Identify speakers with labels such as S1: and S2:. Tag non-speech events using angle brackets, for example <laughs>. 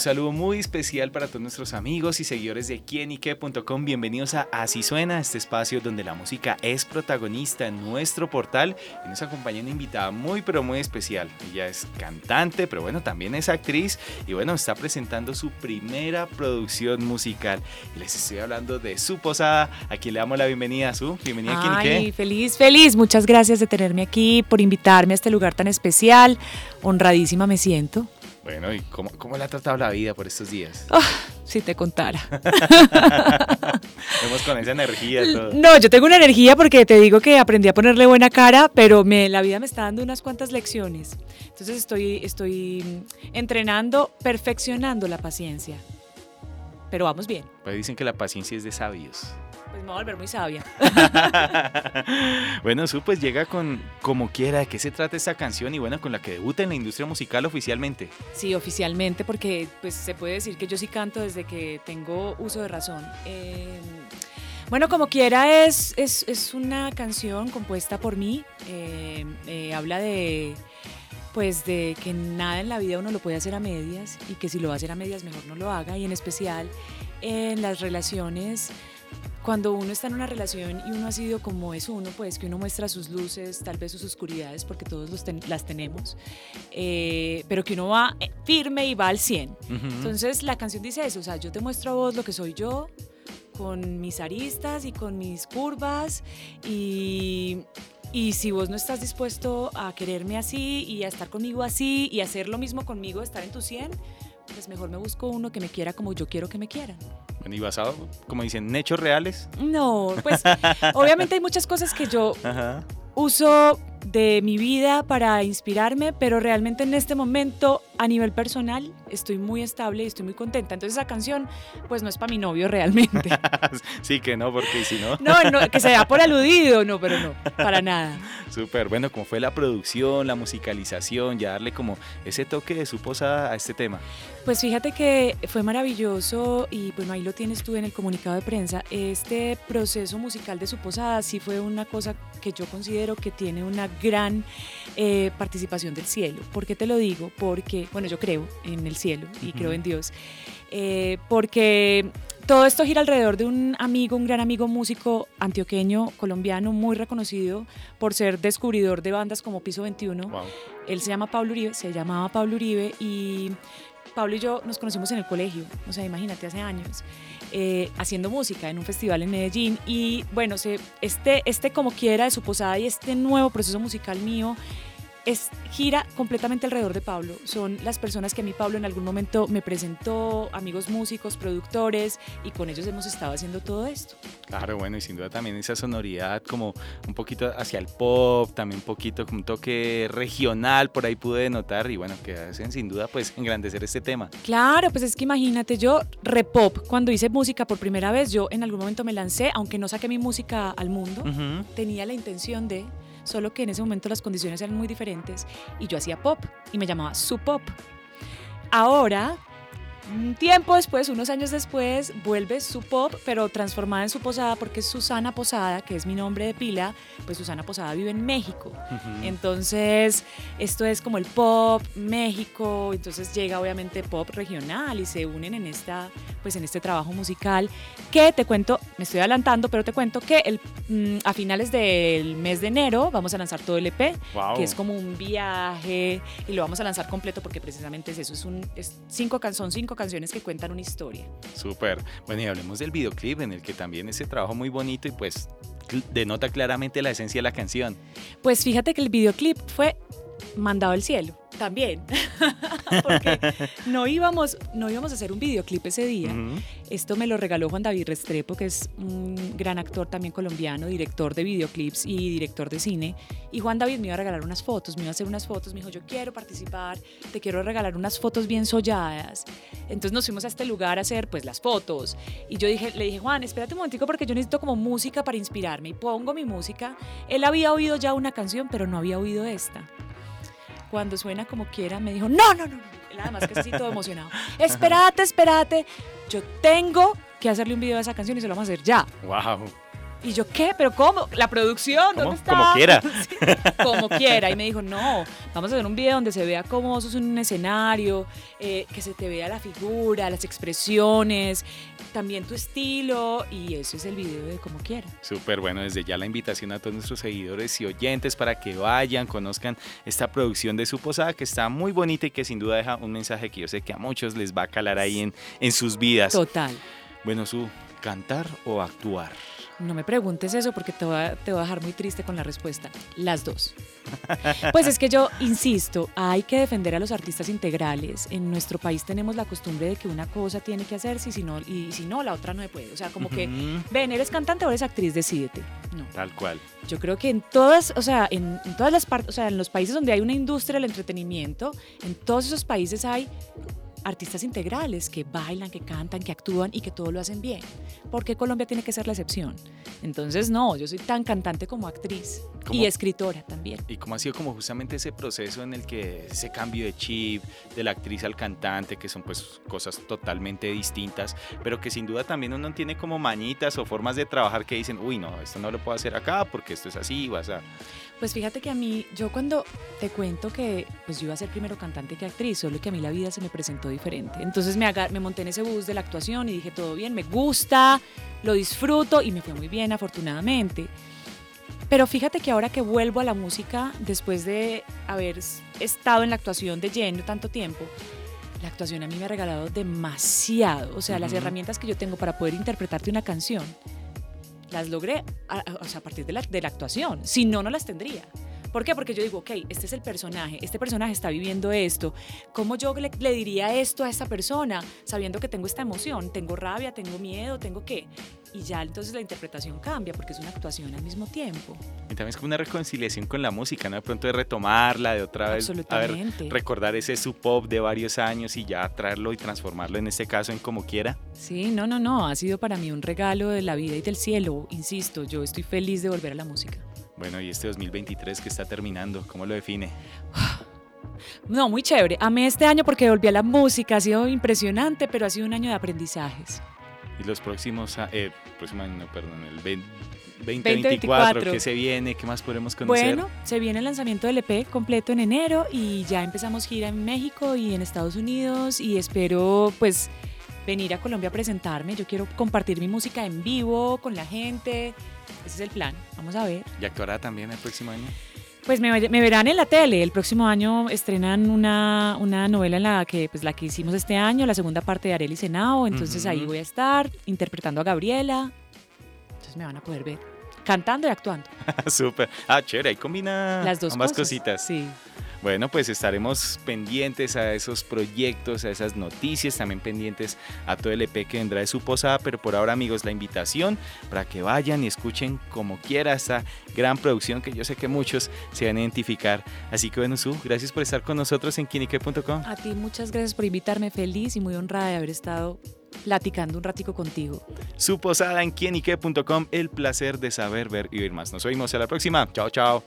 S1: Un saludo muy especial para todos nuestros amigos y seguidores de quienique.com. Bienvenidos a Así Suena, este espacio donde la música es protagonista en nuestro portal. Y nos acompaña una invitada muy, pero muy especial. Ella es cantante, pero bueno, también es actriz. Y bueno, está presentando su primera producción musical. Y les estoy hablando de su posada. Aquí le damos la bienvenida a su. Bienvenida a.
S2: Ay, feliz, feliz. Muchas gracias de tenerme aquí, por invitarme a este lugar tan especial. Honradísima me siento.
S1: Bueno, ¿y cómo, cómo le ha tratado la vida por estos días?
S2: Oh, si te contara. <laughs>
S1: Vemos con esa energía todo.
S2: No, yo tengo una energía porque te digo que aprendí a ponerle buena cara, pero me, la vida me está dando unas cuantas lecciones. Entonces estoy, estoy entrenando, perfeccionando la paciencia. Pero vamos bien.
S1: Pues dicen que la paciencia es de sabios.
S2: Pues me voy a volver muy sabia. <laughs>
S1: bueno, Su pues llega con Como quiera, ¿de qué se trata esta canción? Y bueno, con la que debuta en la industria musical oficialmente.
S2: Sí, oficialmente, porque pues se puede decir que yo sí canto desde que tengo uso de razón. Eh, bueno, como quiera es, es, es, una canción compuesta por mí. Eh, eh, habla de pues de que nada en la vida uno lo puede hacer a medias y que si lo va a hacer a medias mejor no lo haga y en especial en las relaciones cuando uno está en una relación y uno ha sido como es uno, pues que uno muestra sus luces, tal vez sus oscuridades, porque todos los las tenemos, eh, pero que uno va eh, firme y va al 100. Entonces la canción dice eso, o sea, yo te muestro a vos lo que soy yo, con mis aristas y con mis curvas, y, y si vos no estás dispuesto a quererme así y a estar conmigo así y hacer lo mismo conmigo, estar en tu 100, pues mejor me busco uno que me quiera como yo quiero que me quieran.
S1: Bueno, ¿y basado, como dicen, en hechos reales?
S2: No, pues <laughs> obviamente hay muchas cosas que yo uso de mi vida para inspirarme, pero realmente en este momento a nivel personal estoy muy estable y estoy muy contenta. Entonces esa canción pues no es para mi novio <laughs> realmente. <laughs>
S1: sí que no, porque si no...
S2: no, no, que se da por aludido, no, pero no, para <laughs> nada.
S1: Súper, bueno, ¿cómo fue la producción, la musicalización, ya darle como ese toque de su posada a este tema?
S2: Pues fíjate que fue maravilloso y bueno, ahí lo tienes tú en el comunicado de prensa. Este proceso musical de su posada sí fue una cosa que yo considero que tiene una gran eh, participación del cielo. ¿Por qué te lo digo? Porque, bueno, yo creo en el cielo y creo en Dios. Eh, porque todo esto gira alrededor de un amigo, un gran amigo músico antioqueño, colombiano, muy reconocido por ser descubridor de bandas como Piso 21. Él se llama Pablo Uribe, se llamaba Pablo Uribe y Pablo y yo nos conocimos en el colegio, o sea, imagínate, hace años, eh, haciendo música en un festival en Medellín. Y bueno, este, este como quiera de su posada y este nuevo proceso musical mío es, gira completamente alrededor de Pablo. Son las personas que a mí Pablo en algún momento me presentó, amigos músicos, productores, y con ellos hemos estado haciendo todo esto.
S1: Claro, bueno, y sin duda también esa sonoridad como un poquito hacia el pop, también un poquito como un toque regional, por ahí pude notar, y bueno, que hacen sin duda pues engrandecer este tema.
S2: Claro, pues es que imagínate, yo repop, cuando hice música por primera vez, yo en algún momento me lancé, aunque no saqué mi música al mundo, tenía la intención de solo que en ese momento las condiciones eran muy diferentes y yo hacía pop y me llamaba su pop. Ahora un tiempo después, unos años después, vuelve su pop, pero transformada en su posada, porque es Susana Posada, que es mi nombre de pila, pues Susana Posada vive en México. Entonces, esto es como el pop México, entonces llega obviamente pop regional y se unen en, esta, pues en este trabajo musical, que te cuento, me estoy adelantando, pero te cuento que el, mm, a finales del mes de enero vamos a lanzar todo el EP, que es como un viaje, y lo vamos a lanzar completo porque precisamente es eso, es un, es cinco, son cinco canciones que cuentan una historia.
S1: Súper. Bueno, y hablemos del videoclip en el que también ese trabajo muy bonito y pues denota claramente la esencia de la canción.
S2: Pues fíjate que el videoclip fue mandado al cielo también, <laughs> porque no íbamos, no íbamos a hacer un videoclip ese día. Esto me lo regaló Juan David Restrepo, que es un gran actor también colombiano, director de videoclips y director de cine. Y Juan David me iba a regalar unas fotos, me iba a hacer unas fotos, me dijo, yo quiero participar, te quiero regalar unas fotos bien solladas. Entonces nos fuimos a este lugar a hacer pues las fotos. Y yo dije, le dije, Juan, espérate un momentico porque yo necesito como música para inspirarme. Y pongo mi música. Él había oído ya una canción, pero no había oído esta. Cuando suena como quiera, me dijo, no, no, no, no. Él además que así todo emocionado. <laughs> Espérate, espérate. Yo tengo que hacerle un video a esa canción y se lo vamos a hacer ya.
S1: Wow.
S2: Y yo, ¿qué? ¿Pero cómo? ¿La producción? ¿Dónde está?
S1: Como quiera. <laughs>
S2: como quiera. Y me dijo, no, vamos a hacer un video donde se vea cómo sos en un escenario, eh, que se te vea la figura, las expresiones, también tu estilo. Y eso es el video de como quiera.
S1: Súper bueno. Desde ya la invitación a todos nuestros seguidores y oyentes para que vayan, conozcan esta producción de su posada que está muy bonita y que sin duda deja un mensaje que yo sé que a muchos les va a calar ahí en, en sus vidas.
S2: Total.
S1: Bueno, su cantar o actuar.
S2: No me preguntes eso porque te voy, a, te voy a dejar muy triste con la respuesta. Las dos. Pues es que yo insisto, hay que defender a los artistas integrales. En nuestro país tenemos la costumbre de que una cosa tiene que hacerse y si no, y si no la otra no puede. O sea, como que, ven, eres cantante o eres actriz, decídete. No.
S1: Tal cual.
S2: Yo creo que en todas, o sea, en, en todas las partes, o sea, en los países donde hay una industria del entretenimiento, en todos esos países hay artistas integrales que bailan, que cantan, que actúan y que todo lo hacen bien. ¿Por qué Colombia tiene que ser la excepción? Entonces, no, yo soy tan cantante como actriz y escritora también.
S1: ¿Y cómo ha sido como justamente ese proceso en el que ese cambio de chip de la actriz al cantante, que son pues cosas totalmente distintas, pero que sin duda también uno tiene como mañitas o formas de trabajar que dicen, uy, no, esto no lo puedo hacer acá porque esto es así, vas a...
S2: Pues fíjate que a mí, yo cuando te cuento que pues yo iba a ser primero cantante que actriz, solo que a mí la vida se me presentó diferente. Entonces me, me monté en ese bus de la actuación y dije, todo bien, me gusta, lo disfruto y me fue muy bien, afortunadamente. Pero fíjate que ahora que vuelvo a la música, después de haber estado en la actuación de lleno tanto tiempo, la actuación a mí me ha regalado demasiado. O sea, las herramientas que yo tengo para poder interpretarte una canción las logré a, a partir de la, de la actuación. Si no, no las tendría. ¿Por qué? Porque yo digo, ok, este es el personaje, este personaje está viviendo esto. ¿Cómo yo le, le, diría esto a esta persona sabiendo que tengo esta emoción? Tengo rabia, tengo miedo, tengo qué. Y ya entonces la interpretación cambia porque es una actuación al mismo tiempo.
S1: Y también es como una reconciliación con la música, ¿no? De pronto de retomarla, de otra vez a ver, recordar ese su pop de varios años y ya traerlo y transformarlo en este caso en como quiera.
S2: Sí, no, no, no, ha sido para mí un regalo de la vida y del cielo, insisto, yo estoy feliz de volver a la música.
S1: Bueno, y este 2023 que está terminando, ¿cómo lo define?
S2: No, muy chévere. Amé este año porque volví a la música, ha sido impresionante, pero ha sido un año de aprendizajes.
S1: Y los próximos, eh, próximo año, perdón, el 2024, ¿qué se viene? ¿Qué más podemos conocer?
S2: Bueno, se viene el lanzamiento del EP completo en enero y ya empezamos gira en México y en Estados Unidos y espero pues venir a Colombia a presentarme. Yo quiero compartir mi música en vivo con la gente, ese es el plan. Vamos a ver.
S1: ¿Y actuará también el próximo año?
S2: Pues me, verán en la tele. El próximo año estrenan una, una, novela en la que, pues, la que hicimos este año, la segunda parte de Arely Senao. Entonces ahí voy a estar interpretando a Gabriela. Entonces me van a poder ver cantando y actuando. <laughs>
S1: Súper. Ah, chévere. Ahí combina
S2: Las dos
S1: ambas
S2: cosas.
S1: cositas.
S2: Sí.
S1: Bueno, pues estaremos pendientes a esos proyectos, a esas noticias, también pendientes a todo el EP que vendrá de su posada, pero por ahora amigos, la invitación para que vayan y escuchen como quiera esta gran producción que yo sé que muchos se van a identificar. Así que bueno, Su, gracias por estar con nosotros en quinique.com.
S2: A ti muchas gracias por invitarme, feliz y muy honrada de haber estado platicando un ratico contigo.
S1: Su posada en quienique.com, el placer de saber, ver y oír más. Nos oímos a la próxima. Chao, chao.